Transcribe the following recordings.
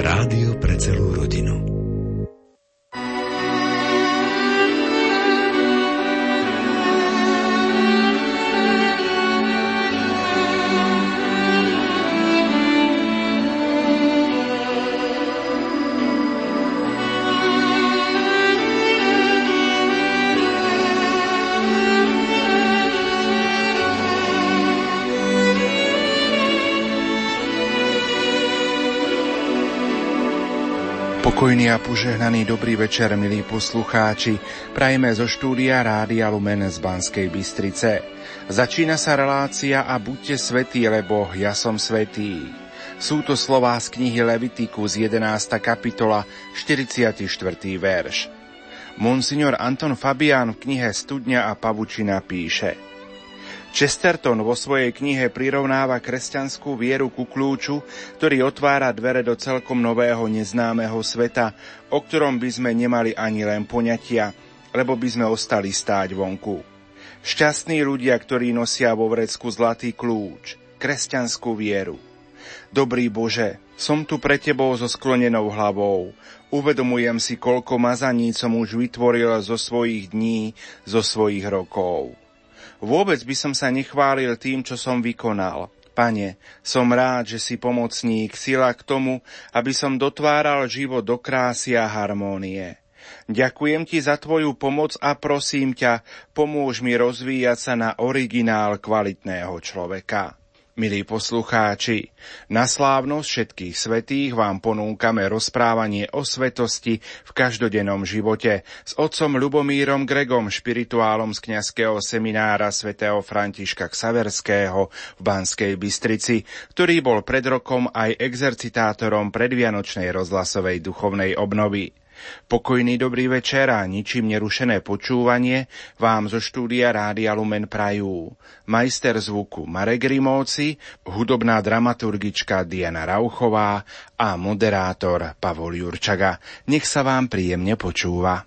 Rádio pre celú rodinu. Pokojný a požehnaný dobrý večer, milí poslucháči. Prajme zo štúdia Rádia Lumen z Banskej Bystrice. Začína sa relácia a buďte svetí, lebo ja som svetý. Sú to slová z knihy Levitiku z 11. kapitola, 44. verš. Monsignor Anton Fabián v knihe Studňa a pavučina píše – Chesterton vo svojej knihe prirovnáva kresťanskú vieru ku kľúču, ktorý otvára dvere do celkom nového neznámeho sveta, o ktorom by sme nemali ani len poňatia, lebo by sme ostali stáť vonku. Šťastní ľudia, ktorí nosia vo vrecku zlatý kľúč, kresťanskú vieru. Dobrý Bože, som tu pre Tebou so sklonenou hlavou. Uvedomujem si, koľko mazaní som už vytvoril zo svojich dní, zo svojich rokov. Vôbec by som sa nechválil tým, čo som vykonal. Pane, som rád, že si pomocník, sila k tomu, aby som dotváral život do krásy a harmónie. Ďakujem ti za tvoju pomoc a prosím ťa, pomôž mi rozvíjať sa na originál kvalitného človeka. Milí poslucháči, na slávnosť všetkých svetých vám ponúkame rozprávanie o svetosti v každodennom živote s otcom Lubomírom Gregom, špirituálom z kňazského seminára svätého Františka Ksaverského v Banskej Bystrici, ktorý bol pred rokom aj exercitátorom predvianočnej rozhlasovej duchovnej obnovy. Pokojný dobrý večer a ničím nerušené počúvanie vám zo štúdia Rádia Lumen prajú majster zvuku Marek Rimóci, hudobná dramaturgička Diana Rauchová a moderátor Pavol Jurčaga. Nech sa vám príjemne počúva.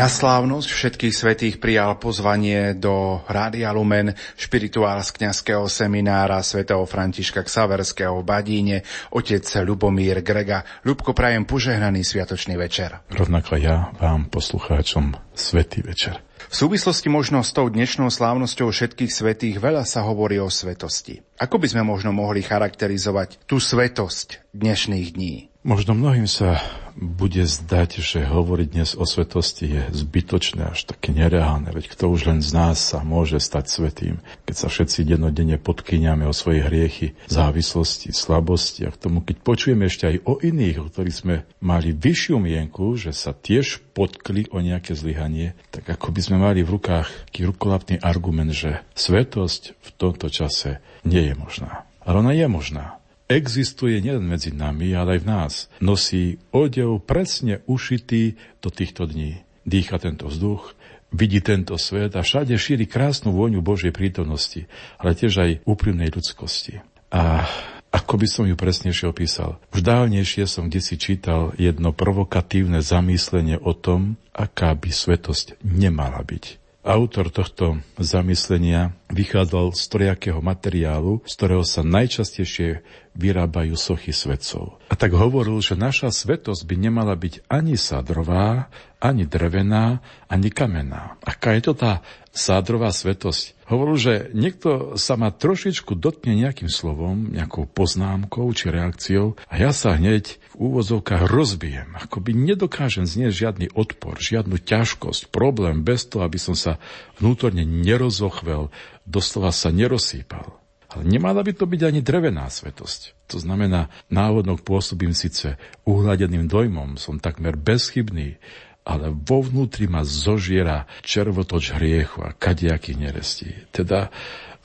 Na slávnosť všetkých svetých prijal pozvanie do Rádia Lumen špirituál z kniazského seminára svätého Františka Ksaverského v Badíne, otec Lubomír Grega. Ľubko, prajem požehnaný sviatočný večer. Rovnako ja vám, poslucháčom, svetý večer. V súvislosti možno s tou dnešnou slávnosťou všetkých svetých veľa sa hovorí o svetosti. Ako by sme možno mohli charakterizovať tú svetosť dnešných dní? Možno mnohým sa bude zdať, že hovoriť dnes o svetosti je zbytočné, až také nereálne, veď kto už len z nás sa môže stať svetým, keď sa všetci dennodenne podkyňame o svoje hriechy, závislosti, slabosti a k tomu, keď počujeme ešte aj o iných, o ktorých sme mali vyššiu mienku, že sa tiež podkli o nejaké zlyhanie, tak ako by sme mali v rukách rukolapný argument, že svetosť v tomto čase nie je možná. Ale ona je možná existuje nielen medzi nami, ale aj v nás. Nosí odev presne ušitý do týchto dní. Dýcha tento vzduch, vidí tento svet a všade šíri krásnu vôňu Božej prítomnosti, ale tiež aj úprimnej ľudskosti. A ako by som ju presnejšie opísal? Už dávnejšie som kde si čítal jedno provokatívne zamyslenie o tom, aká by svetosť nemala byť. Autor tohto zamyslenia vychádzal z trojakého materiálu, z ktorého sa najčastejšie vyrábajú sochy svetcov. A tak hovoril, že naša svetosť by nemala byť ani sádrová, ani drevená, ani kamenná. Aká je to tá sádrová svetosť? Hovoril, že niekto sa ma trošičku dotkne nejakým slovom, nejakou poznámkou či reakciou a ja sa hneď v úvozovkách rozbijem. Akoby nedokážem znieť žiadny odpor, žiadnu ťažkosť, problém bez toho, aby som sa vnútorne nerozochvel, doslova sa nerozsýpal. Ale nemala by to byť ani drevená svetosť. To znamená, návodno pôsobím síce uhladeným dojmom, som takmer bezchybný, ale vo vnútri ma zožiera červotoč hriechu a kadejakých nerestí. Teda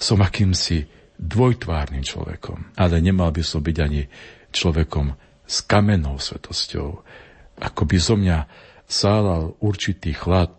som akýmsi dvojtvárnym človekom, ale nemal by som byť ani človekom s kamennou svetosťou. Ako by zo mňa sálal určitý chlad,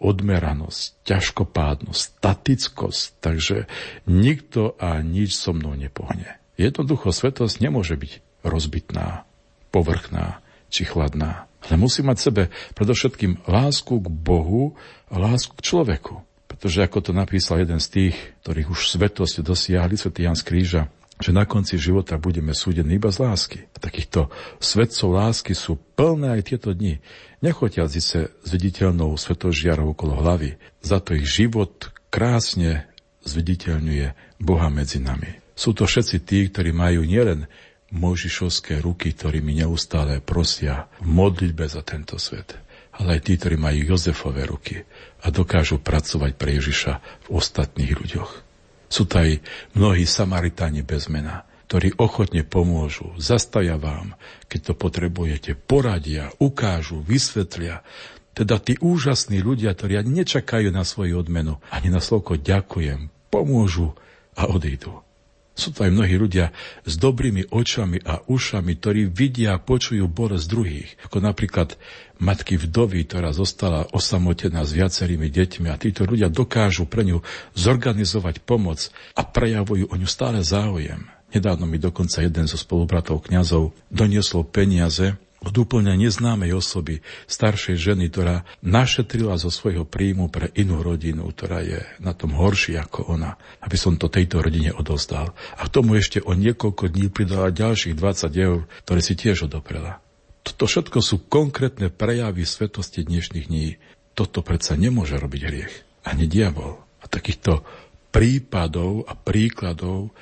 odmeranosť, ťažkopádnosť, statickosť, takže nikto a nič so mnou nepohne. Jednoducho svetosť nemôže byť rozbitná, povrchná či chladná. Ale musí mať sebe predovšetkým lásku k Bohu a lásku k človeku. Pretože ako to napísal jeden z tých, ktorých už svetosť dosiahli, svätý Jan z Kríža, že na konci života budeme súdení iba z lásky. A takýchto svetcov lásky sú plné aj tieto dni. Nechotia síce s viditeľnou svetožiarou okolo hlavy, za to ich život krásne zviditeľňuje Boha medzi nami. Sú to všetci tí, ktorí majú nielen Možišovské ruky, ktorými neustále prosia v modlitbe za tento svet, ale aj tí, ktorí majú Jozefové ruky a dokážu pracovať pre Ježiša v ostatných ľuďoch. Sú to aj mnohí Samaritáni bez mena, ktorí ochotne pomôžu, zastaja vám, keď to potrebujete, poradia, ukážu, vysvetlia. Teda tí úžasní ľudia, ktorí nečakajú na svoju odmenu, ani na slovko ďakujem, pomôžu a odídu. Sú to aj mnohí ľudia s dobrými očami a ušami, ktorí vidia a počujú bolesť druhých. Ako napríklad matky vdovy, ktorá zostala osamotená s viacerými deťmi a títo ľudia dokážu pre ňu zorganizovať pomoc a prejavujú o ňu stále záujem. Nedávno mi dokonca jeden zo spolubratov kňazov doniesol peniaze od úplne neznámej osoby, staršej ženy, ktorá našetrila zo svojho príjmu pre inú rodinu, ktorá je na tom horší ako ona, aby som to tejto rodine odozdal. A k tomu ešte o niekoľko dní pridala ďalších 20 eur, ktoré si tiež odoprela. Toto všetko sú konkrétne prejavy svetosti dnešných dní. Toto predsa nemôže robiť hriech. Ani diabol. A takýchto prípadov a príkladov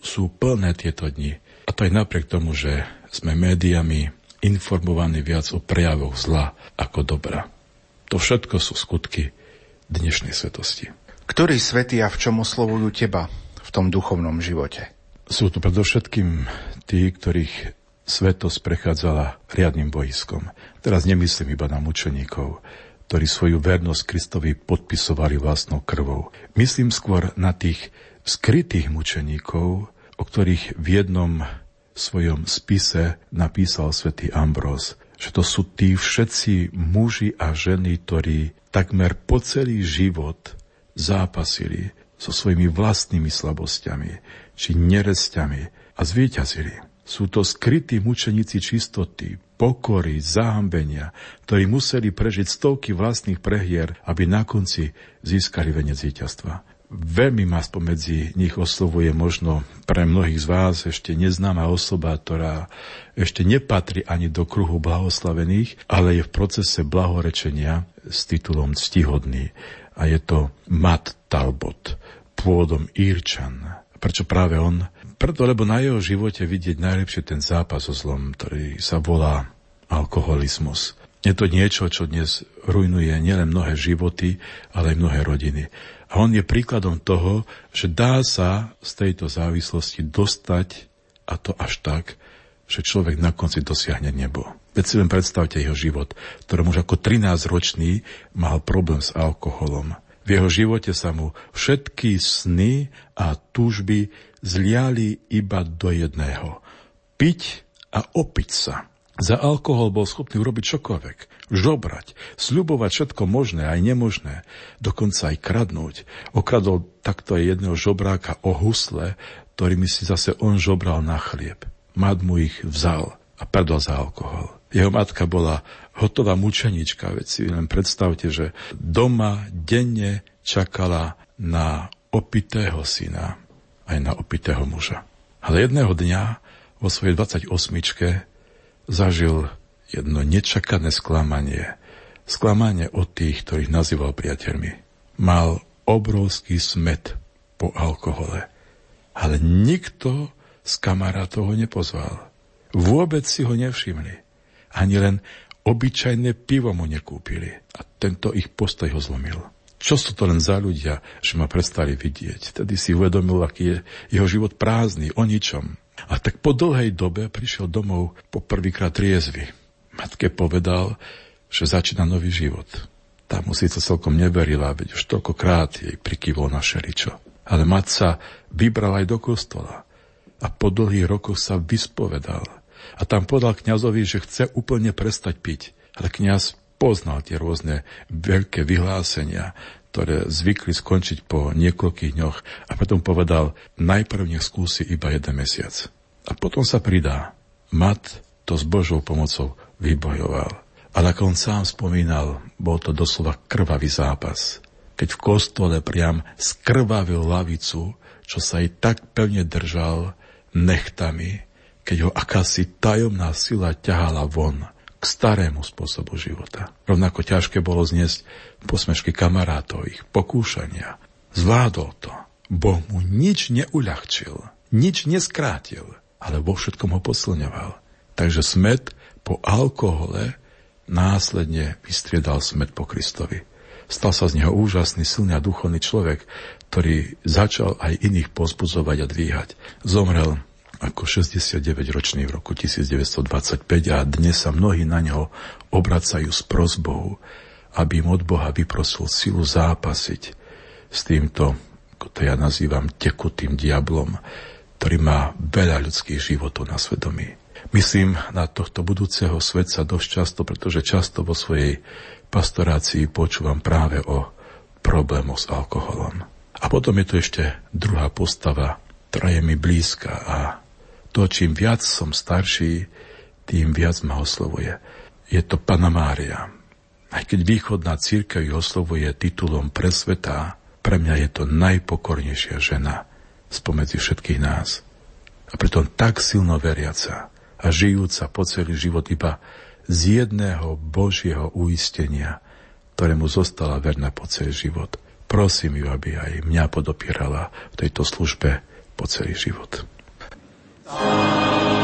sú plné tieto dni. A to aj napriek tomu, že sme médiami informovaní viac o prejavoch zla ako dobra. To všetko sú skutky dnešnej svetosti. Ktorí svety a v čom oslovujú teba v tom duchovnom živote? Sú to predovšetkým tí, ktorých svetosť prechádzala riadnym bojiskom. Teraz nemyslím iba na mučeníkov, ktorí svoju vernosť Kristovi podpisovali vlastnou krvou. Myslím skôr na tých skrytých mučeníkov, o ktorých v jednom svojom spise napísal svätý Ambrós, že to sú tí všetci muži a ženy, ktorí takmer po celý život zápasili so svojimi vlastnými slabosťami či neresťami a zvíťazili. Sú to skrytí mučeníci čistoty, pokory, zahambenia, ktorí museli prežiť stovky vlastných prehier, aby na konci získali venec víťazstva. Veľmi ma spomedzi nich oslovuje možno pre mnohých z vás ešte neznáma osoba, ktorá ešte nepatrí ani do kruhu blahoslavených, ale je v procese blahorečenia s titulom ctihodný. A je to Matt Talbot, pôvodom Írčan. Prečo práve on? Preto, lebo na jeho živote vidieť najlepšie ten zápas so zlom, ktorý sa volá alkoholizmus. Je to niečo, čo dnes rujnuje nielen mnohé životy, ale aj mnohé rodiny. A on je príkladom toho, že dá sa z tejto závislosti dostať, a to až tak, že človek na konci dosiahne nebo. Veď si len predstavte jeho život, ktorom už ako 13-ročný mal problém s alkoholom. V jeho živote sa mu všetky sny a túžby zliali iba do jedného. Piť a opiť sa. Za alkohol bol schopný urobiť čokoľvek. Žobrať, sľubovať všetko možné aj nemožné, dokonca aj kradnúť. Okradol takto aj jedného žobráka o husle, ktorými si zase on žobral na chlieb. Mat mu ich vzal a predal za alkohol. Jeho matka bola hotová mučenička, veď si len predstavte, že doma denne čakala na opitého syna, aj na opitého muža. Ale jedného dňa vo svojej 28 zažil jedno nečakané sklamanie. Sklamanie od tých, ktorých nazýval priateľmi. Mal obrovský smet po alkohole. Ale nikto z kamarátov ho nepozval. Vôbec si ho nevšimli. Ani len obyčajné pivo mu nekúpili. A tento ich postoj ho zlomil. Čo sú to len za ľudia, že ma prestali vidieť? Tedy si uvedomil, aký je jeho život prázdny, o ničom. A tak po dlhej dobe prišiel domov po prvýkrát triezvy. Matke povedal, že začína nový život. Tá mu síce celkom neverila, veď už toľkokrát jej prikyvol na šeričo. Ale mat vybral aj do kostola a po dlhých rokoch sa vyspovedal. A tam podal kňazovi, že chce úplne prestať piť. Ale kňaz poznal tie rôzne veľké vyhlásenia, ktoré zvykli skončiť po niekoľkých dňoch a potom povedal, najprv nech skúsi iba jeden mesiac. A potom sa pridá. Mat to s Božou pomocou vybojoval. Ale ako on sám spomínal, bol to doslova krvavý zápas. Keď v kostole priam skrvavil lavicu, čo sa jej tak pevne držal nechtami, keď ho akási tajomná sila ťahala von k starému spôsobu života. Rovnako ťažké bolo zniesť posmešky kamarátov, ich pokúšania. Zvládol to. Boh mu nič neuľahčil, nič neskrátil, ale vo všetkom ho posilňoval. Takže smet po alkohole následne vystriedal smet po Kristovi. Stal sa z neho úžasný, silný a duchovný človek, ktorý začal aj iných pozbudzovať a dvíhať. Zomrel ako 69-ročný v roku 1925 a dnes sa mnohí na ňo obracajú s prozbou, aby im od Boha vyprosil silu zápasiť s týmto, ako to ja nazývam, tekutým diablom, ktorý má veľa ľudských životov na svedomí. Myslím na tohto budúceho svetca dosť často, pretože často vo svojej pastorácii počúvam práve o problémoch s alkoholom. A potom je tu ešte druhá postava, ktorá je mi blízka a to, čím viac som starší, tým viac ma oslovuje. Je to Pana Mária. Aj keď východná církev ju oslovuje titulom presvetá, pre mňa je to najpokornejšia žena spomedzi všetkých nás. A preto tak silno veriaca a žijúca po celý život iba z jedného Božieho uistenia, ktorému zostala verná po celý život. Prosím ju, aby aj mňa podopierala v tejto službe po celý život. Amen.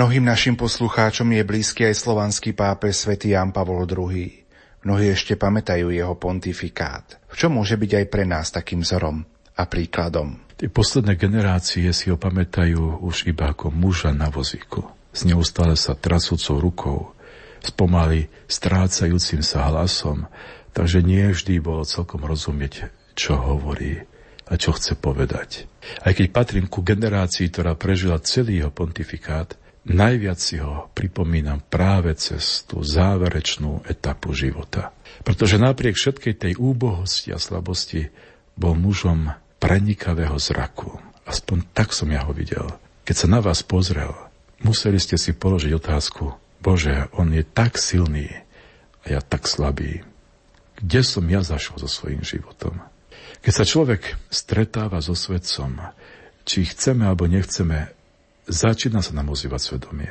Mnohým našim poslucháčom je blízky aj slovanský pápež svätý Jan Pavol II. Mnohí ešte pamätajú jeho pontifikát. V čom môže byť aj pre nás takým vzorom a príkladom? Tie posledné generácie si ho pamätajú už iba ako muža na vozíku. S neustále sa trasúcou rukou, spomaly strácajúcim sa hlasom, takže nie vždy bolo celkom rozumieť, čo hovorí a čo chce povedať. Aj keď patrím ku generácii, ktorá prežila celý jeho pontifikát, Najviac si ho pripomínam práve cez tú záverečnú etapu života. Pretože napriek všetkej tej úbohosti a slabosti bol mužom prenikavého zraku. Aspoň tak som ja ho videl. Keď sa na vás pozrel, museli ste si položiť otázku, Bože, on je tak silný a ja tak slabý. Kde som ja zašol so svojím životom? Keď sa človek stretáva so svetcom, či chceme alebo nechceme, začína sa nám ozývať svedomie.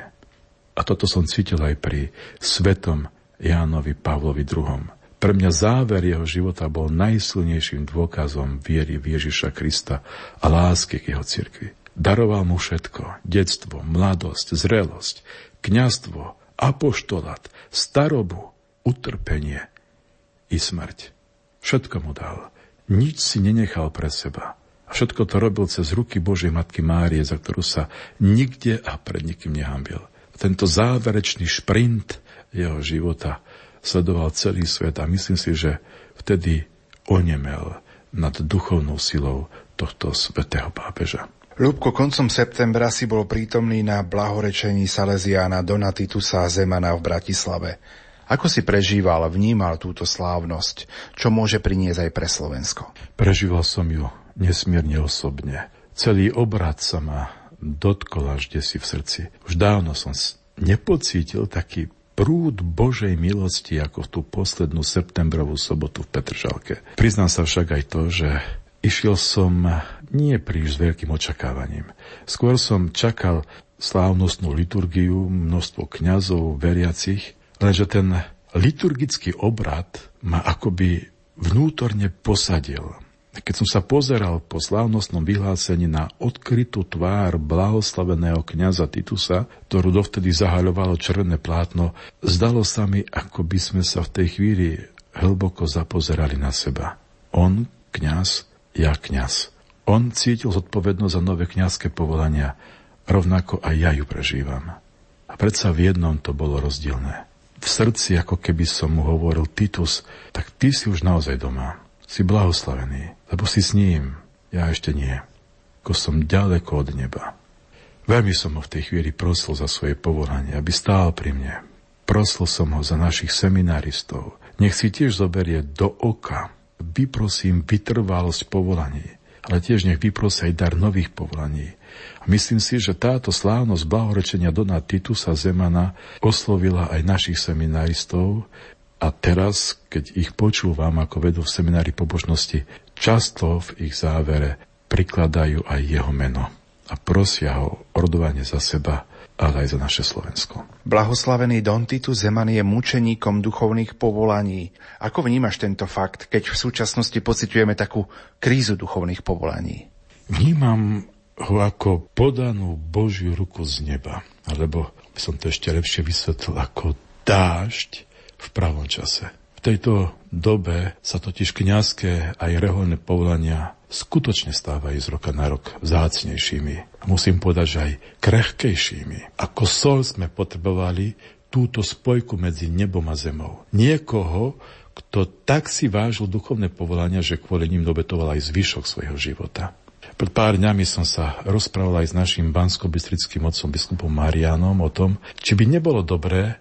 A toto som cítil aj pri svetom Jánovi Pavlovi II. Pre mňa záver jeho života bol najsilnejším dôkazom viery v Ježiša Krista a lásky k jeho cirkvi. Daroval mu všetko, detstvo, mladosť, zrelosť, kňastvo, apoštolat, starobu, utrpenie i smrť. Všetko mu dal. Nič si nenechal pre seba. A všetko to robil cez ruky Božej Matky Márie, za ktorú sa nikde a pred nikým nehambil. Tento záverečný šprint jeho života sledoval celý svet a myslím si, že vtedy onemel nad duchovnou silou tohto svetého pápeža. Ľubko, koncom septembra si bol prítomný na blahorečení Salesiána Donatitusa Zemana v Bratislave. Ako si prežíval, vnímal túto slávnosť? Čo môže priniesť aj pre Slovensko? Prežíval som ju nesmierne osobne. Celý obrad sa ma dotkol až si v srdci. Už dávno som nepocítil taký prúd Božej milosti ako v tú poslednú septembrovú sobotu v Petržalke. Priznám sa však aj to, že išiel som nie príliš s veľkým očakávaním. Skôr som čakal slávnostnú liturgiu, množstvo kňazov, veriacich, lenže ten liturgický obrad ma akoby vnútorne posadil. Keď som sa pozeral po slávnostnom vyhlásení na odkrytú tvár blahoslaveného kňaza Titusa, ktorú dovtedy zahaľovalo červené plátno, zdalo sa mi, ako by sme sa v tej chvíli hlboko zapozerali na seba. On, kňaz, ja kňaz. On cítil zodpovednosť za nové kňazské povolania, rovnako aj ja ju prežívam. A predsa v jednom to bolo rozdielne. V srdci, ako keby som mu hovoril Titus, tak ty si už naozaj doma si blahoslavený, lebo si s ním, ja ešte nie. ako som ďaleko od neba. Veľmi som ho v tej chvíli prosil za svoje povolanie, aby stál pri mne. Prosil som ho za našich seminaristov. Nech si tiež zoberie do oka. Vyprosím vytrvalosť povolaní, ale tiež nech vyprosí aj dar nových povolaní. A myslím si, že táto slávnosť blahorečenia Dona Titusa Zemana oslovila aj našich seminaristov a teraz, keď ich počúvam, ako vedú v seminári pobožnosti, často v ich závere prikladajú aj jeho meno a prosia ho ordovanie za seba, ale aj za naše Slovensko. Blahoslavený Don Titus Zeman je mučeníkom duchovných povolaní. Ako vnímaš tento fakt, keď v súčasnosti pociťujeme takú krízu duchovných povolaní? Vnímam ho ako podanú Božiu ruku z neba, alebo by som to ešte lepšie vysvetlil, ako dážď v pravom čase. V tejto dobe sa totiž kňazské aj reholné povolania skutočne stávajú z roka na rok vzácnejšími. Musím povedať, že aj krehkejšími. Ako sol sme potrebovali túto spojku medzi nebom a zemou. Niekoho, kto tak si vážil duchovné povolania, že kvôli ním dobetoval aj zvyšok svojho života. Pred pár dňami som sa rozprával aj s našim bansko-bystrickým otcom biskupom Marianom o tom, či by nebolo dobré,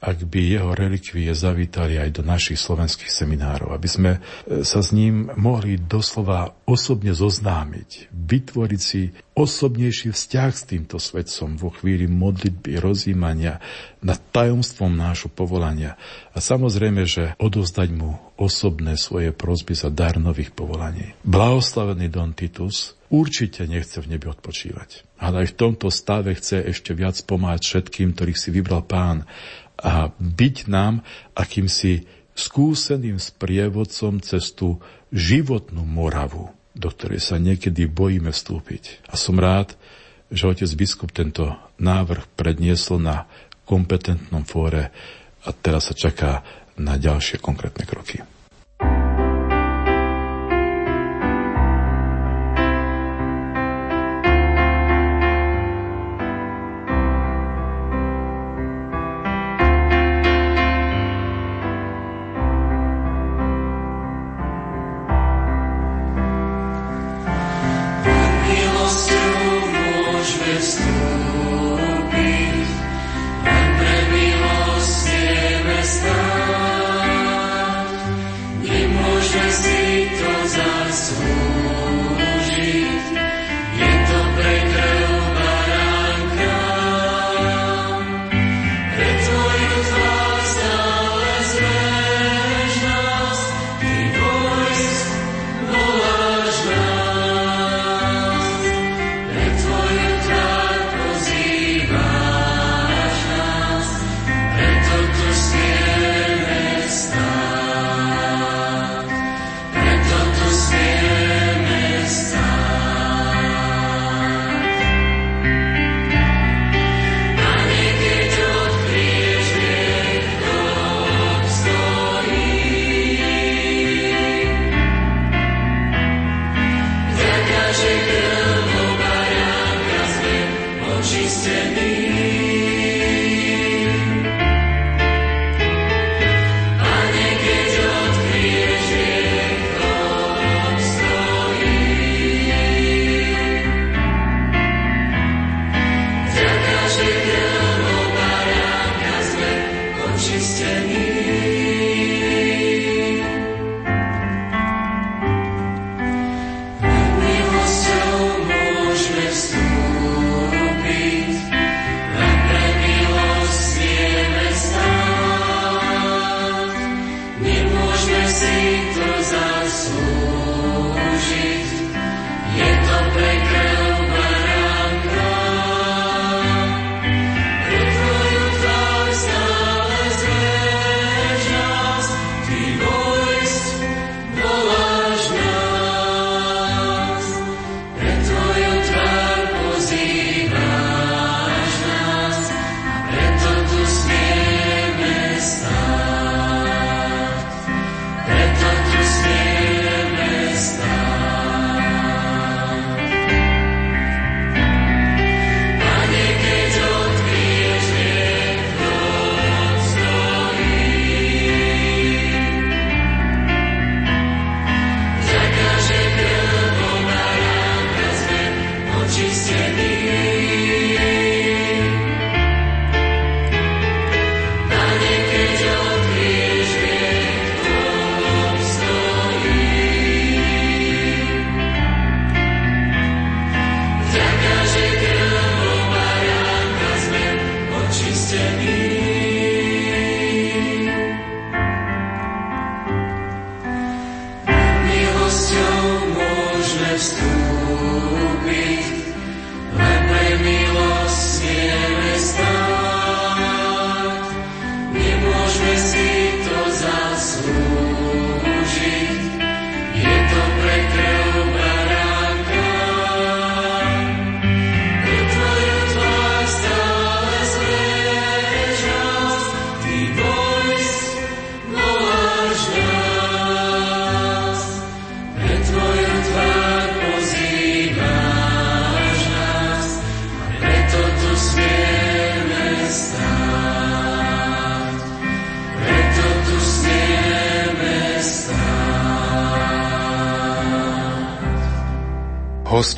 ak by jeho relikvie zavítali aj do našich slovenských seminárov, aby sme e, sa s ním mohli doslova osobne zoznámiť, vytvoriť si osobnejší vzťah s týmto svetcom vo chvíli modlitby, rozímania nad tajomstvom nášho povolania a samozrejme, že odozdať mu osobné svoje prosby za dar nových povolaní. Blahoslavený Don Titus určite nechce v nebi odpočívať. Ale aj v tomto stave chce ešte viac pomáhať všetkým, ktorých si vybral pán a byť nám akýmsi skúseným sprievodcom cez tú životnú moravu, do ktorej sa niekedy bojíme vstúpiť. A som rád, že otec biskup tento návrh predniesol na kompetentnom fóre a teraz sa čaká na ďalšie konkrétne kroky.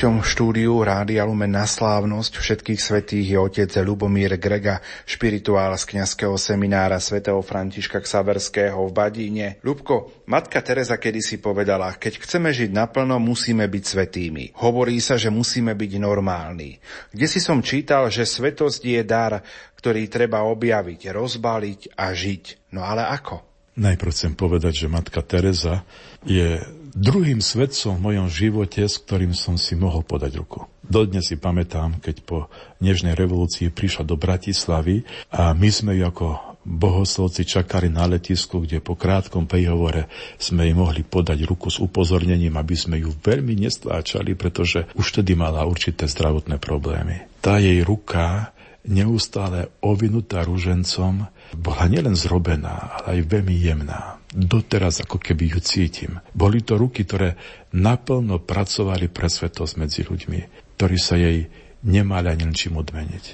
Hosťom štúdiu Rádia Lumen na slávnosť všetkých svetých je otec Lubomír Grega, špirituál z kňazského seminára svätého Františka Ksaverského v Badíne. Ľubko, matka Teresa kedysi povedala, keď chceme žiť naplno, musíme byť svetými. Hovorí sa, že musíme byť normálni. Kde si som čítal, že svetosť je dar, ktorý treba objaviť, rozbaliť a žiť. No ale ako? Najprv chcem povedať, že matka Teresa je druhým svedcom v mojom živote, s ktorým som si mohol podať ruku. Dodnes si pamätám, keď po Nežnej revolúcii prišla do Bratislavy a my sme ju ako bohoslovci čakali na letisku, kde po krátkom príhovore sme jej mohli podať ruku s upozornením, aby sme ju veľmi nestláčali, pretože už tedy mala určité zdravotné problémy. Tá jej ruka neustále ovinutá ružencom, bola nielen zrobená, ale aj veľmi jemná. Doteraz ako keby ju cítim. Boli to ruky, ktoré naplno pracovali pre svetosť medzi ľuďmi, ktorí sa jej nemali ani čím odmeniť.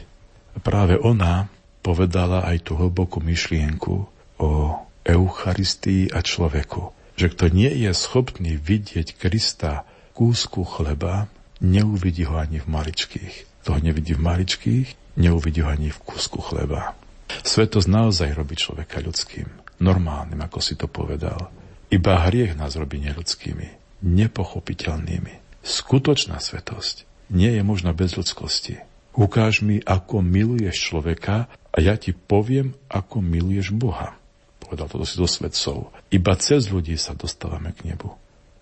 A práve ona povedala aj tú hlbokú myšlienku o Eucharistii a človeku. Že kto nie je schopný vidieť Krista kúsku chleba, neuvidí ho ani v maličkých. Kto ho nevidí v maličkých, neuvidí ho ani v kúsku chleba. Svetosť naozaj robí človeka ľudským normálnym, ako si to povedal. Iba hriech nás robí neľudskými, nepochopiteľnými. Skutočná svetosť nie je možná bez ľudskosti. Ukáž mi, ako miluješ človeka a ja ti poviem, ako miluješ Boha. Povedal toto si do svetcov. Iba cez ľudí sa dostávame k nebu.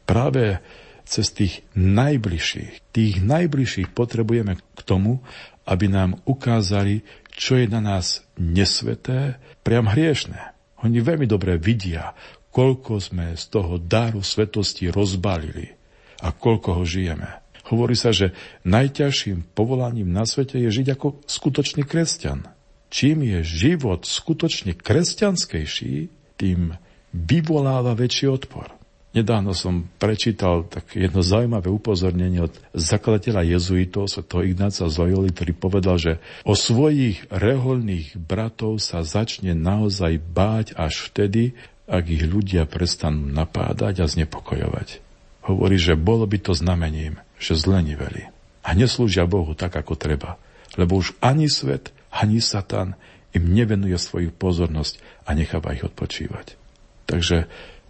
Práve cez tých najbližších, tých najbližších potrebujeme k tomu, aby nám ukázali, čo je na nás nesveté, priam hriešné. Oni veľmi dobre vidia, koľko sme z toho dáru svetosti rozbalili a koľko ho žijeme. Hovorí sa, že najťažším povolaním na svete je žiť ako skutočný kresťan. Čím je život skutočne kresťanskejší, tým vyvoláva väčší odpor. Nedávno som prečítal tak jedno zaujímavé upozornenie od zakladateľa jezuitov, svetého Ignáca z Loyoli, ktorý povedal, že o svojich reholných bratov sa začne naozaj báť až vtedy, ak ich ľudia prestanú napádať a znepokojovať. Hovorí, že bolo by to znamením, že zleniveli a neslúžia Bohu tak, ako treba, lebo už ani svet, ani Satan im nevenuje svoju pozornosť a necháva ich odpočívať. Takže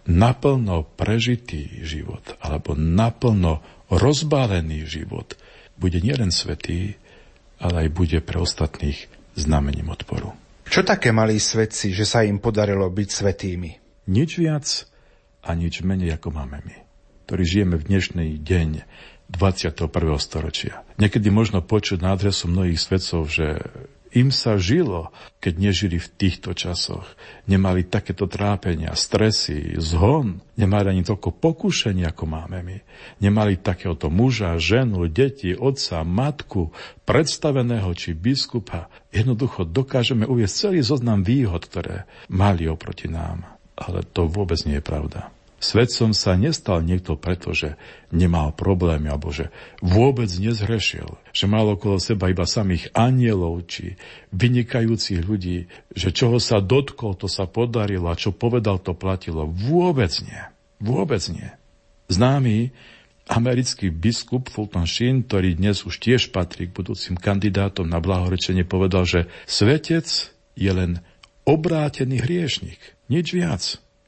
naplno prežitý život alebo naplno rozbálený život bude nielen svetý, ale aj bude pre ostatných znamením odporu. Čo také mali svetci, že sa im podarilo byť svetými? Nič viac a nič menej ako máme my, ktorí žijeme v dnešný deň 21. storočia. Niekedy možno počuť na adresu mnohých svetcov, že im sa žilo, keď nežili v týchto časoch. Nemali takéto trápenia, stresy, zhon. Nemali ani toľko pokušení, ako máme my. Nemali takéhoto muža, ženu, deti, otca, matku, predstaveného či biskupa. Jednoducho dokážeme uvieť celý zoznam výhod, ktoré mali oproti nám. Ale to vôbec nie je pravda. Svedcom sa nestal niekto preto, že nemal problémy alebo že vôbec nezhrešil, že mal okolo seba iba samých anielov či vynikajúcich ľudí, že čoho sa dotkol, to sa podarilo a čo povedal, to platilo. Vôbec nie. Vôbec nie. Známy americký biskup Fulton Sheen, ktorý dnes už tiež patrí k budúcim kandidátom na blahorečenie, povedal, že svetec je len obrátený hriešnik. Nič viac.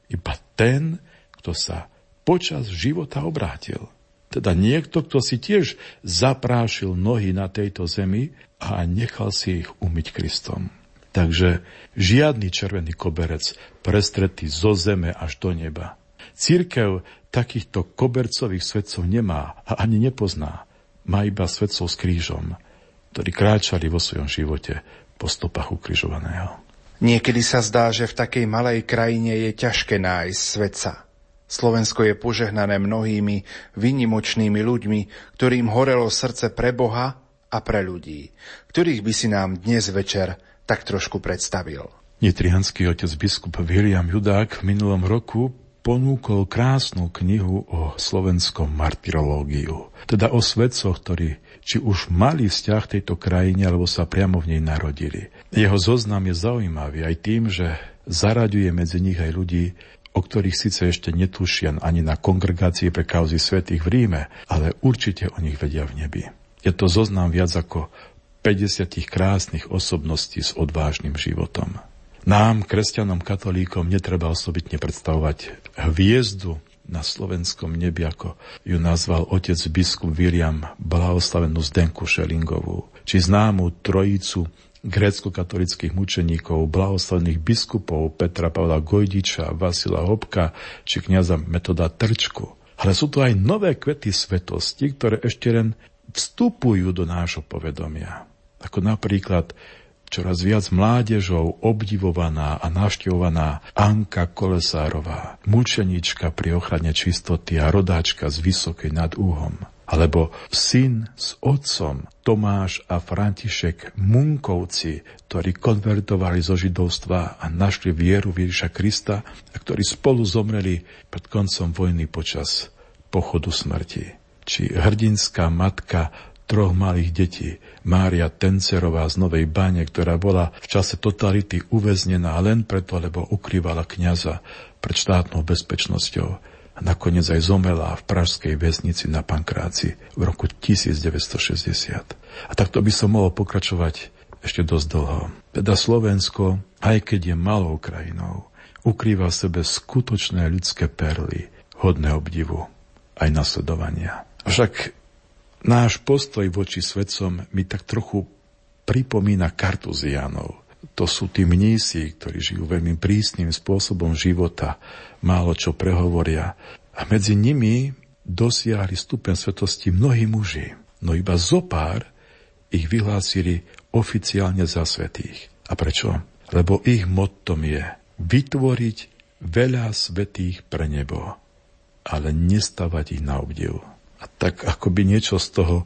Iba ten, kto sa počas života obrátil. Teda niekto, kto si tiež zaprášil nohy na tejto zemi a nechal si ich umyť Kristom. Takže žiadny červený koberec prestretý zo zeme až do neba. Církev takýchto kobercových svetcov nemá a ani nepozná. Má iba svetcov s krížom, ktorí kráčali vo svojom živote po stopách ukrižovaného. Niekedy sa zdá, že v takej malej krajine je ťažké nájsť svetca. Slovensko je požehnané mnohými vynimočnými ľuďmi, ktorým horelo srdce pre Boha a pre ľudí, ktorých by si nám dnes večer tak trošku predstavil. Nitrianský otec biskup William Judák v minulom roku ponúkol krásnu knihu o slovenskom martyrológiu, teda o svedcoch, ktorí či už mali vzťah tejto krajine, alebo sa priamo v nej narodili. Jeho zoznam je zaujímavý aj tým, že zaraďuje medzi nich aj ľudí, o ktorých síce ešte netušia ani na kongregácii pre kauzy svetých v Ríme, ale určite o nich vedia v nebi. Je to zoznam viac ako 50 krásnych osobností s odvážnym životom. Nám, kresťanom, katolíkom, netreba osobitne predstavovať hviezdu na slovenskom nebi, ako ju nazval otec biskup William blahoslavenú Zdenku Šelingovú, či známu trojicu grécko-katolických mučeníkov, blahoslavených biskupov Petra Pavla Gojdiča, Vasila Hopka či kniaza Metoda Trčku. Ale sú to aj nové kvety svetosti, ktoré ešte len vstupujú do nášho povedomia. Ako napríklad čoraz viac mládežov obdivovaná a navštevovaná Anka Kolesárová, mučenička pri ochrane čistoty a rodáčka z Vysokej nad Úhom. Alebo syn s otcom Tomáš a František Munkovci, ktorí konvertovali zo židovstva a našli vieru Ježiša Krista a ktorí spolu zomreli pred koncom vojny počas pochodu smrti. Či hrdinská matka troch malých detí. Mária Tencerová z Novej Bane, ktorá bola v čase totality uväznená len preto, lebo ukrývala kniaza pred štátnou bezpečnosťou. A nakoniec aj zomela v pražskej väznici na Pankráci v roku 1960. A takto by som mohol pokračovať ešte dosť dlho. Teda Slovensko, aj keď je malou krajinou, ukrýva v sebe skutočné ľudské perly, hodné obdivu, aj nasledovania. Však náš postoj voči svetcom mi tak trochu pripomína kartuzianov. To sú tí mnísi, ktorí žijú veľmi prísnym spôsobom života, málo čo prehovoria. A medzi nimi dosiahli stupen svetosti mnohí muži, no iba zopár ich vyhlásili oficiálne za svetých. A prečo? Lebo ich mottom je vytvoriť veľa svetých pre nebo, ale nestavať ich na obdiv. A tak akoby niečo z toho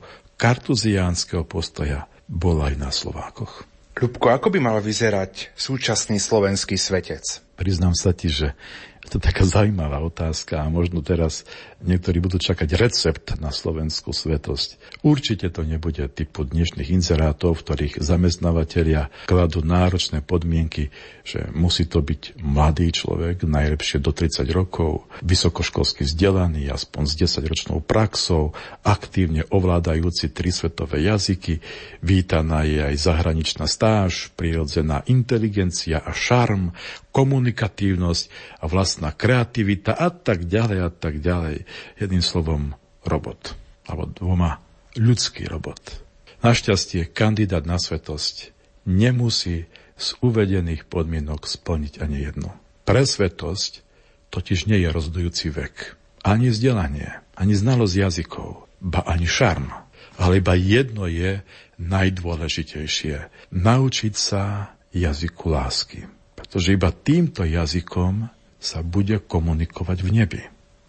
kartuziánskeho postoja bolo aj na Slovákoch. Ľubko, ako by mal vyzerať súčasný slovenský svetec? Priznám sa ti, že je to taká zaujímavá otázka a možno teraz niektorí budú čakať recept na slovenskú svetosť. Určite to nebude typu dnešných inzerátov, v ktorých zamestnávateľia kladú náročné podmienky, že musí to byť mladý človek, najlepšie do 30 rokov, vysokoškolsky vzdelaný, aspoň s 10-ročnou praxou, aktívne ovládajúci tri svetové jazyky, vítaná je aj zahraničná stáž, prirodzená inteligencia a šarm, komunikatívnosť a vlastná kreativita a tak ďalej a tak ďalej. Jedným slovom robot. Alebo dvoma ľudský robot. Našťastie kandidát na svetosť nemusí z uvedených podmienok splniť ani jednu. Pre svetosť totiž nie je rozdujúci vek. Ani vzdelanie, ani znalosť jazykov, ba ani šarm. Ale iba jedno je najdôležitejšie. Naučiť sa jazyku lásky pretože iba týmto jazykom sa bude komunikovať v nebi.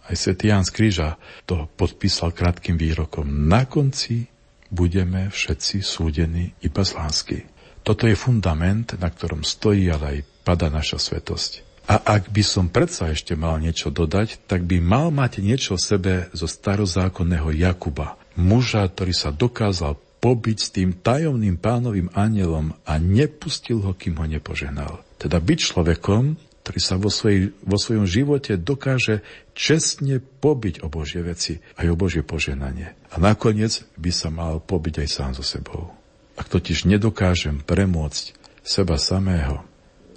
Aj svätý Ján z Kríža to podpísal krátkým výrokom. Na konci budeme všetci súdení iba z lásky. Toto je fundament, na ktorom stojí, ale aj pada naša svetosť. A ak by som predsa ešte mal niečo dodať, tak by mal mať niečo v sebe zo starozákonného Jakuba, muža, ktorý sa dokázal pobyť s tým tajomným pánovým anielom a nepustil ho, kým ho nepoženal. Teda byť človekom, ktorý sa vo, svoj, vo svojom živote dokáže čestne pobiť o Božie veci aj o Božie poženanie. A nakoniec by sa mal pobiť aj sám so sebou. Ak totiž nedokážem premôcť seba samého,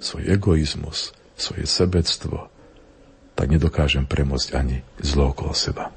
svoj egoizmus, svoje sebectvo, tak nedokážem premôcť ani zlo okolo seba.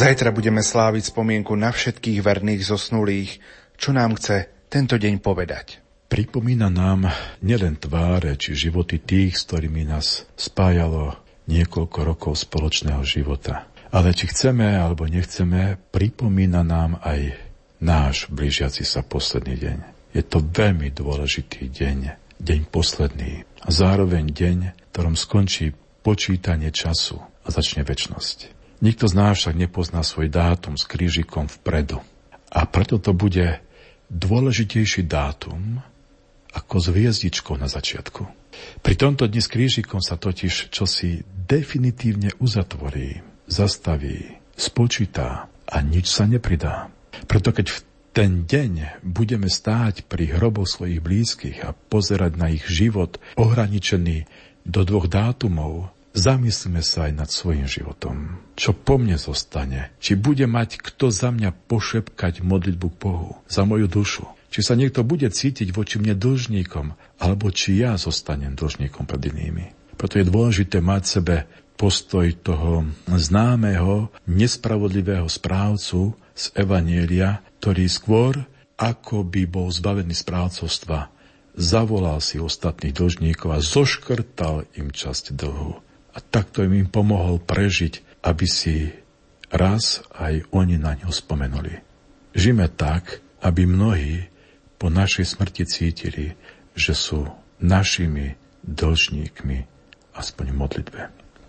Zajtra budeme sláviť spomienku na všetkých verných zosnulých, čo nám chce tento deň povedať. Pripomína nám nielen tváre či životy tých, s ktorými nás spájalo niekoľko rokov spoločného života. Ale či chceme alebo nechceme, pripomína nám aj náš blížiaci sa posledný deň. Je to veľmi dôležitý deň deň posledný a zároveň deň, ktorom skončí počítanie času a začne väčnosť. Nikto z nás však nepozná svoj dátum s krížikom vpredu. A preto to bude dôležitejší dátum ako s hviezdičkou na začiatku. Pri tomto dni s krížikom sa totiž čosi definitívne uzatvorí, zastaví, spočítá a nič sa nepridá. Preto keď v ten deň budeme stáť pri hroboch svojich blízkych a pozerať na ich život ohraničený do dvoch dátumov, zamyslíme sa aj nad svojim životom. Čo po mne zostane? Či bude mať kto za mňa pošepkať modlitbu k Bohu, za moju dušu? Či sa niekto bude cítiť voči mne dlžníkom, alebo či ja zostanem dlžníkom pred inými. Preto je dôležité mať sebe postoj toho známeho, nespravodlivého správcu z Evanielia, ktorý skôr, ako by bol zbavený správcovstva, zavolal si ostatných dlžníkov a zoškrtal im časť dlhu. A takto im, pomohol prežiť, aby si raz aj oni na ňo spomenuli. Žime tak, aby mnohí po našej smrti cítili, že sú našimi dlžníkmi, aspoň v modlitbe.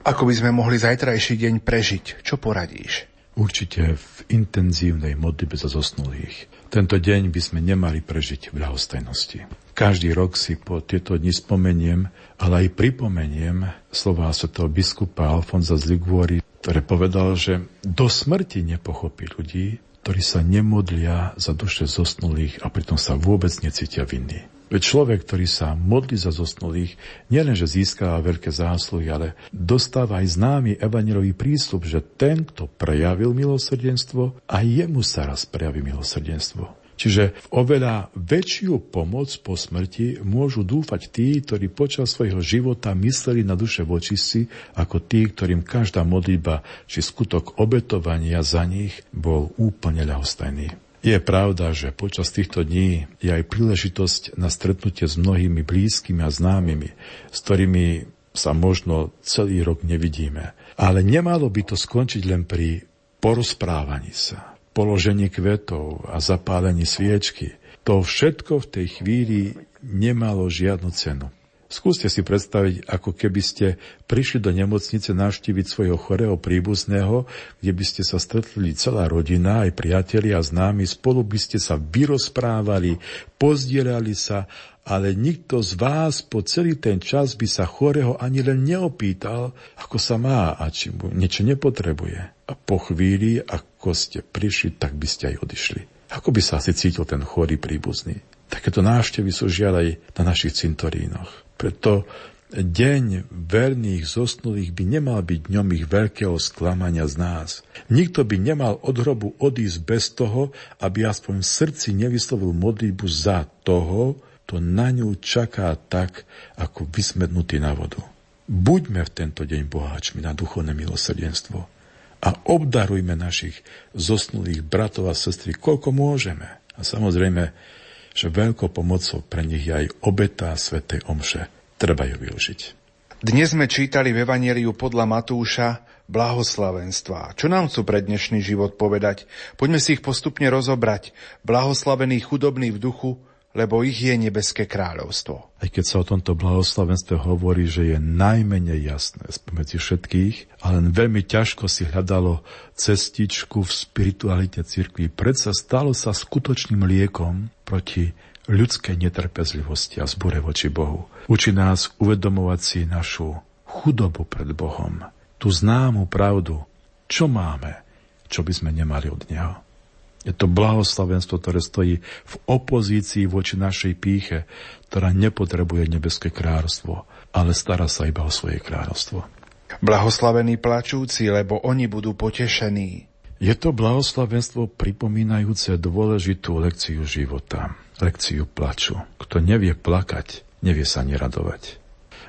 Ako by sme mohli zajtrajší deň prežiť? Čo poradíš? Určite v intenzívnej modlitbe za zosnulých. Tento deň by sme nemali prežiť v ľahostajnosti. Každý rok si po tieto dni spomeniem, ale aj pripomeniem slova svetého biskupa Alfonza z Liguori, ktoré povedal, že do smrti nepochopí ľudí, ktorí sa nemodlia za duše zosnulých a pritom sa vôbec necítia vinní. Veď človek, ktorý sa modlí za zosnulých, nielenže získava veľké zásluhy, ale dostáva aj známy evanilový prístup, že ten, kto prejavil milosrdenstvo, aj jemu sa raz prejaví milosrdenstvo. Čiže v oveľa väčšiu pomoc po smrti môžu dúfať tí, ktorí počas svojho života mysleli na duše vočistí, ako tí, ktorým každá modlitba či skutok obetovania za nich bol úplne ľahostajný. Je pravda, že počas týchto dní je aj príležitosť na stretnutie s mnohými blízkymi a známymi, s ktorými sa možno celý rok nevidíme. Ale nemalo by to skončiť len pri porozprávaní sa položení kvetov a zapálení sviečky. To všetko v tej chvíli nemalo žiadnu cenu. Skúste si predstaviť, ako keby ste prišli do nemocnice navštíviť svojho chorého príbuzného, kde by ste sa stretli celá rodina, aj priatelia a známi, spolu by ste sa vyrozprávali, pozdielali sa, ale nikto z vás po celý ten čas by sa chorého ani len neopýtal, ako sa má a či mu niečo nepotrebuje. A po chvíli, ako ste prišli, tak by ste aj odišli. Ako by sa asi cítil ten chorý príbuzný? Takéto návštevy sú žiaľ na našich cintorínoch. Preto deň verných zosnulých by nemal byť dňom ich veľkého sklamania z nás. Nikto by nemal od hrobu odísť bez toho, aby aspoň v srdci nevyslovil modlitbu za toho, to na ňu čaká tak, ako vysmednutý na vodu. Buďme v tento deň boháčmi na duchovné milosrdenstvo a obdarujme našich zosnulých bratov a sestry, koľko môžeme. A samozrejme, že veľkou pomocou pre nich je aj obeta Svetej Omše. Treba ju využiť. Dnes sme čítali v Evangeliu podľa Matúša blahoslavenstva. Čo nám chcú pre dnešný život povedať? Poďme si ich postupne rozobrať. Blahoslavený chudobný v duchu, lebo ich je nebeské kráľovstvo. Aj keď sa o tomto blahoslavenstve hovorí, že je najmenej jasné spomedzi všetkých, ale len veľmi ťažko si hľadalo cestičku v spiritualite cirkvi, predsa stalo sa skutočným liekom proti ľudskej netrpezlivosti a zbure voči Bohu. Učí nás uvedomovať si našu chudobu pred Bohom, tú známu pravdu, čo máme, čo by sme nemali od Neho. Je to blahoslavenstvo, ktoré stojí v opozícii voči našej píche, ktorá nepotrebuje nebeské kráľovstvo, ale stará sa iba o svoje kráľovstvo. Blahoslavení plačúci, lebo oni budú potešení. Je to blahoslavenstvo pripomínajúce dôležitú lekciu života, lekciu plaču. Kto nevie plakať, nevie sa neradovať.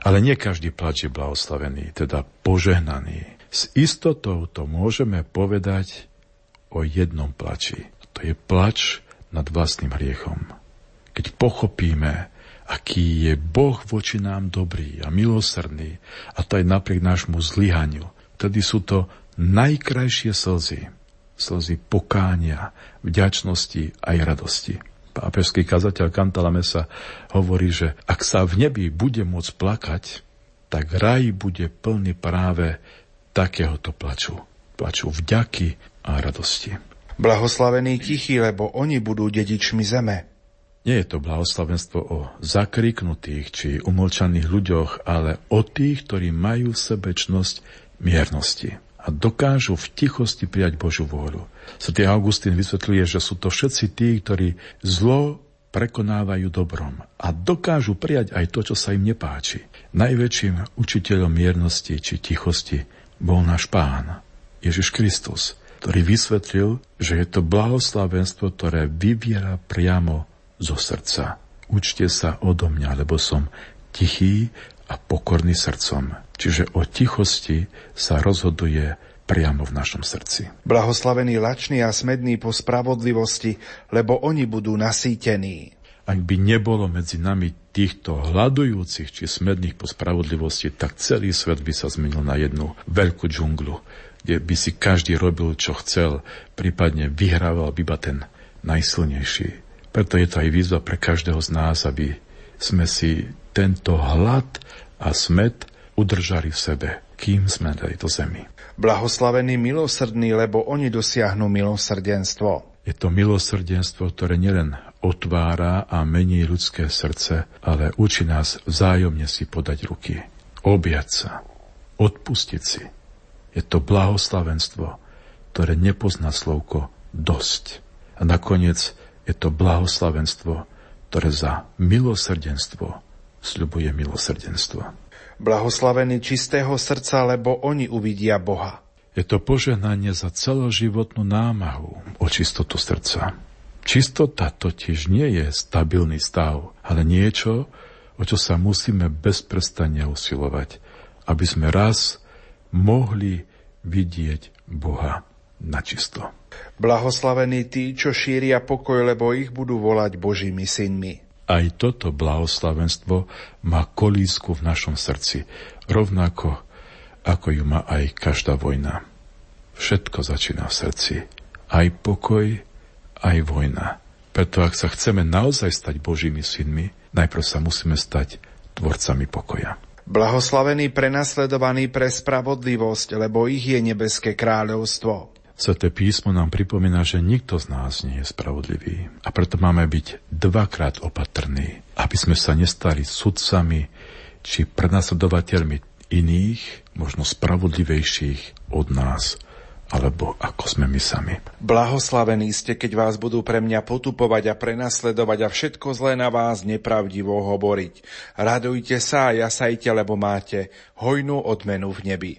Ale nie každý plač je blahoslavený, teda požehnaný. S istotou to môžeme povedať o jednom plači. To je plač nad vlastným hriechom. Keď pochopíme, aký je Boh voči nám dobrý a milosrdný, a to aj napriek nášmu zlyhaniu, tedy sú to najkrajšie slzy. Slzy pokánia, vďačnosti aj radosti. Pápežský kazateľ Cantalamessa hovorí, že ak sa v nebi bude môcť plakať, tak raj bude plný práve takéhoto plaču. Plaču vďaky a radosti. Blahoslavení tichí, lebo oni budú dedičmi zeme. Nie je to blahoslavenstvo o zakriknutých či umlčaných ľuďoch, ale o tých, ktorí majú v sebe čnosť miernosti a dokážu v tichosti prijať Božú vôľu. Sv. Augustín vysvetľuje, že sú to všetci tí, ktorí zlo prekonávajú dobrom a dokážu prijať aj to, čo sa im nepáči. Najväčším učiteľom miernosti či tichosti bol náš pán, Ježiš Kristus, ktorý vysvetlil, že je to blahoslavenstvo, ktoré vyviera priamo zo srdca. Učte sa odo mňa, lebo som tichý a pokorný srdcom. Čiže o tichosti sa rozhoduje priamo v našom srdci. Blahoslavení lační a smední po spravodlivosti, lebo oni budú nasýtení. Ak by nebolo medzi nami týchto hľadujúcich či smedných po spravodlivosti, tak celý svet by sa zmenil na jednu veľkú džunglu, kde by si každý robil, čo chcel, prípadne vyhrával by iba ten najsilnejší. Preto je to aj výzva pre každého z nás, aby sme si tento hlad a smet udržali v sebe, kým sme na tejto zemi. Blahoslavení milosrdní, lebo oni dosiahnu milosrdenstvo. Je to milosrdenstvo, ktoré nielen otvára a mení ľudské srdce, ale učí nás vzájomne si podať ruky, objať sa, odpustiť si. Je to blahoslavenstvo, ktoré nepozná slovko dosť. A nakoniec je to blahoslavenstvo, ktoré za milosrdenstvo sľubuje milosrdenstvo. Blahoslavení čistého srdca, lebo oni uvidia Boha. Je to požehnanie za celoživotnú námahu o čistotu srdca. Čistota totiž nie je stabilný stav, ale niečo, o čo sa musíme bezprestane usilovať, aby sme raz mohli vidieť Boha načisto. Blahoslavení tí, čo šíria pokoj, lebo ich budú volať Božími synmi. Aj toto blahoslavenstvo má kolísku v našom srdci, rovnako ako ju má aj každá vojna. Všetko začína v srdci. Aj pokoj, aj vojna. Preto ak sa chceme naozaj stať Božími synmi, najprv sa musíme stať tvorcami pokoja. Blahoslavení prenasledovaní pre spravodlivosť, lebo ich je nebeské kráľovstvo. Sveté písmo nám pripomína, že nikto z nás nie je spravodlivý a preto máme byť dvakrát opatrní, aby sme sa nestali sudcami či prenasledovateľmi iných, možno spravodlivejších od nás, alebo ako sme my sami. Blahoslavení ste, keď vás budú pre mňa potupovať a prenasledovať a všetko zlé na vás nepravdivo hovoriť. Radujte sa a jasajte, lebo máte hojnú odmenu v nebi.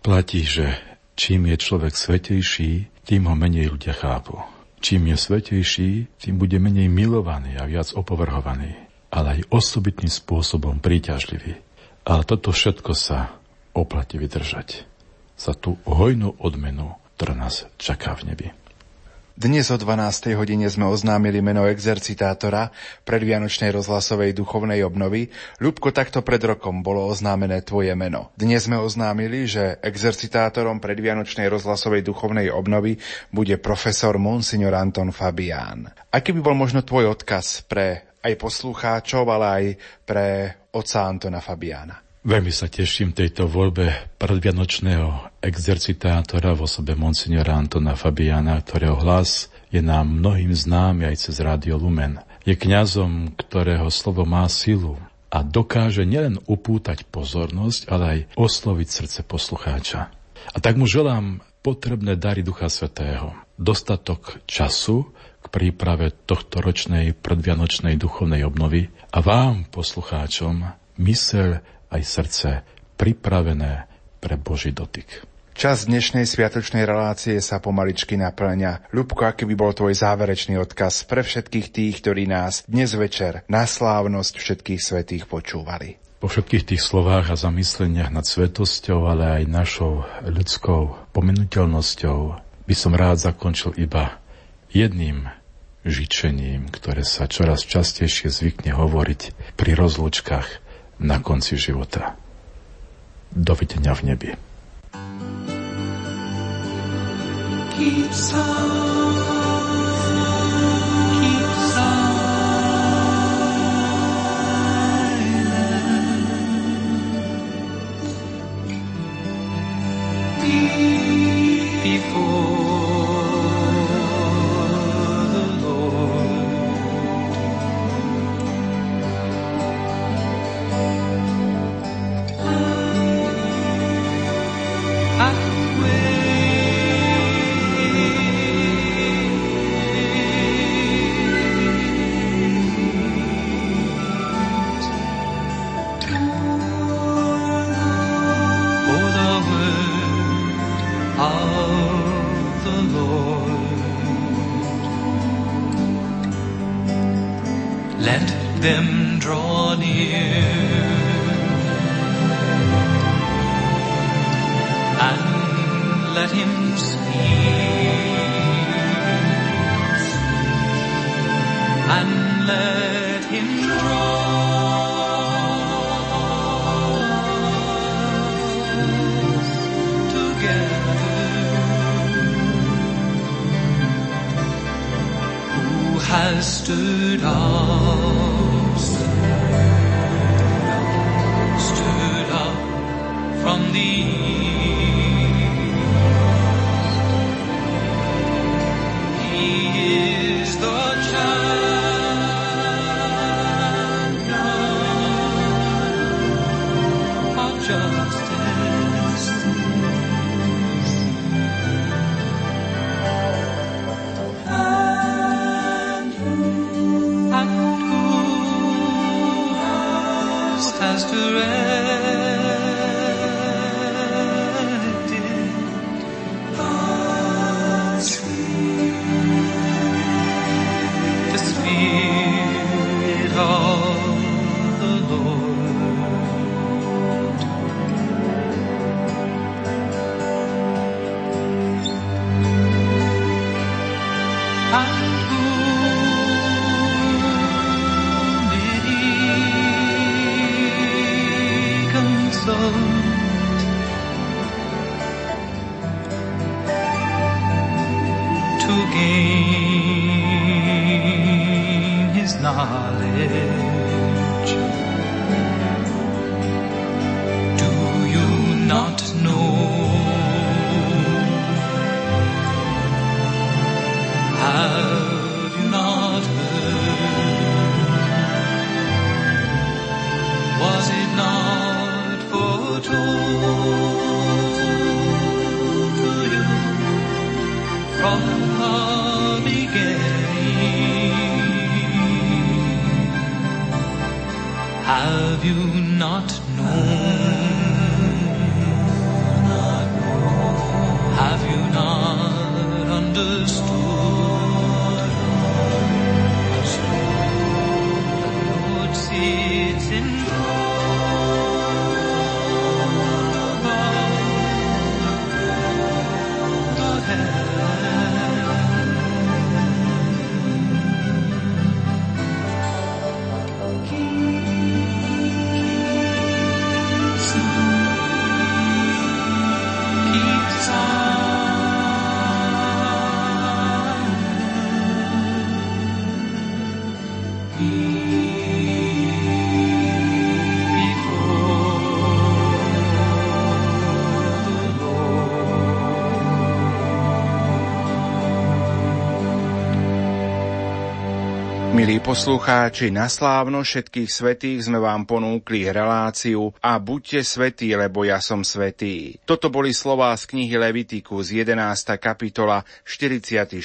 Platí, že Čím je človek svetejší, tým ho menej ľudia chápu. Čím je svetejší, tým bude menej milovaný a viac opovrhovaný, ale aj osobitným spôsobom príťažlivý. Ale toto všetko sa oplatí vydržať za tú hojnú odmenu, ktorá nás čaká v nebi. Dnes o 12. hodine sme oznámili meno exercitátora predvianočnej rozhlasovej duchovnej obnovy. Ľubko, takto pred rokom bolo oznámené tvoje meno. Dnes sme oznámili, že exercitátorom predvianočnej rozhlasovej duchovnej obnovy bude profesor Monsignor Anton Fabián. Aký by bol možno tvoj odkaz pre aj poslucháčov, ale aj pre oca Antona Fabiána? Veľmi sa teším tejto voľbe predvianočného exercitátora v osobe monsignora Antona Fabiana, ktorého hlas je nám mnohým známy aj cez Rádio Lumen. Je kňazom, ktorého slovo má silu a dokáže nielen upútať pozornosť, ale aj osloviť srdce poslucháča. A tak mu želám potrebné dary Ducha Svetého, dostatok času k príprave tohto ročnej predvianočnej duchovnej obnovy a vám, poslucháčom, mysel aj srdce pripravené pre Boží dotyk. Čas dnešnej sviatočnej relácie sa pomaličky naplňa. Ľubko, aký by bol tvoj záverečný odkaz pre všetkých tých, ktorí nás dnes večer na slávnosť všetkých svetých počúvali? Po všetkých tých slovách a zamysleniach nad svetosťou, ale aj našou ľudskou pomenuteľnosťou by som rád zakončil iba jedným žičením, ktoré sa čoraz častejšie zvykne hovoriť pri rozlúčkach na konci života. Dovidenia v nebi. Keep has stood up, Milí poslucháči, na slávno všetkých svetých sme vám ponúkli reláciu a buďte svetí, lebo ja som svetý. Toto boli slová z knihy Levitikus 11. kapitola 44.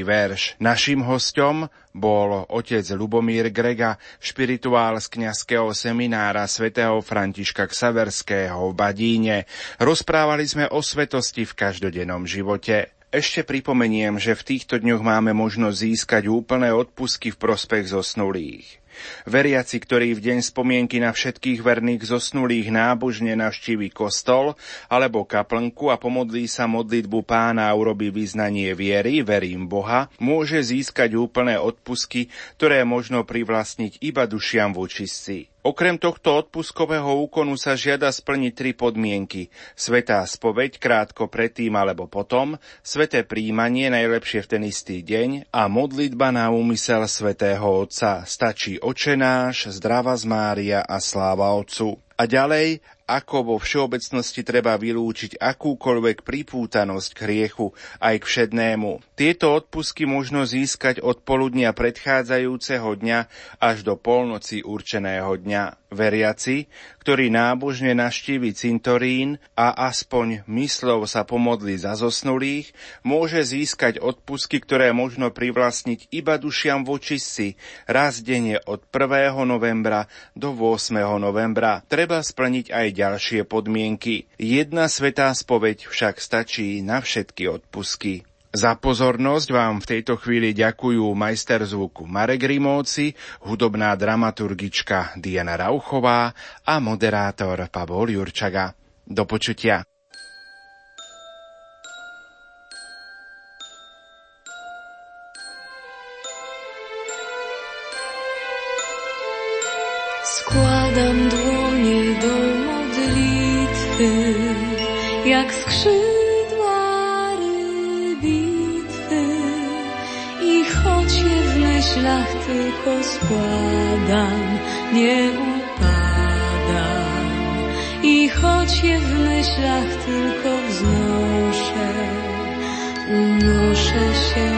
verš. Naším hostom bol otec Lubomír Grega, špirituál z kňazského seminára svätého Františka Ksaverského v Badíne. Rozprávali sme o svetosti v každodennom živote. Ešte pripomeniem, že v týchto dňoch máme možnosť získať úplné odpusky v prospech zosnulých. Veriaci, ktorý v deň spomienky na všetkých verných zosnulých nábožne navštívi kostol alebo kaplnku a pomodlí sa modlitbu pána a urobí vyznanie viery, verím Boha, môže získať úplné odpusky, ktoré možno privlastniť iba dušiam v očistci. Okrem tohto odpuskového úkonu sa žiada splniť tri podmienky. Svetá spoveď krátko predtým alebo potom, sveté príjmanie najlepšie v ten istý deň a modlitba na úmysel svätého Otca. Stačí očenáš, zdrava z Mária a sláva Otcu. A ďalej, ako vo všeobecnosti treba vylúčiť akúkoľvek pripútanosť k hriechu aj k všednému. Tieto odpusky možno získať od poludnia predchádzajúceho dňa až do polnoci určeného dňa. Veriaci, ktorý nábožne naštívi cintorín a aspoň myslov sa pomodli za zosnulých, môže získať odpusky, ktoré možno privlastniť iba dušiam v očistci raz denne od 1. novembra do 8. novembra. Treba splniť aj ďalšie podmienky. Jedna svetá spoveď však stačí na všetky odpusky. Za pozornosť vám v tejto chvíli ďakujú majster zvuku Marek Rimóci, hudobná dramaturgička Diana Rauchová a moderátor Pavol Jurčaga. Do počutia. Składam, nie upadam. I choć je w myślach tylko wznoszę, unoszę się.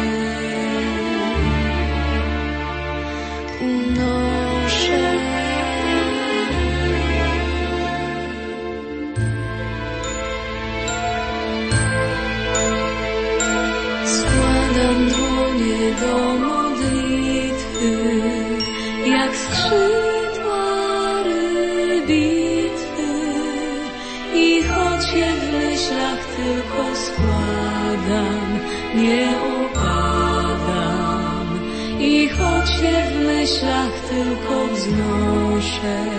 say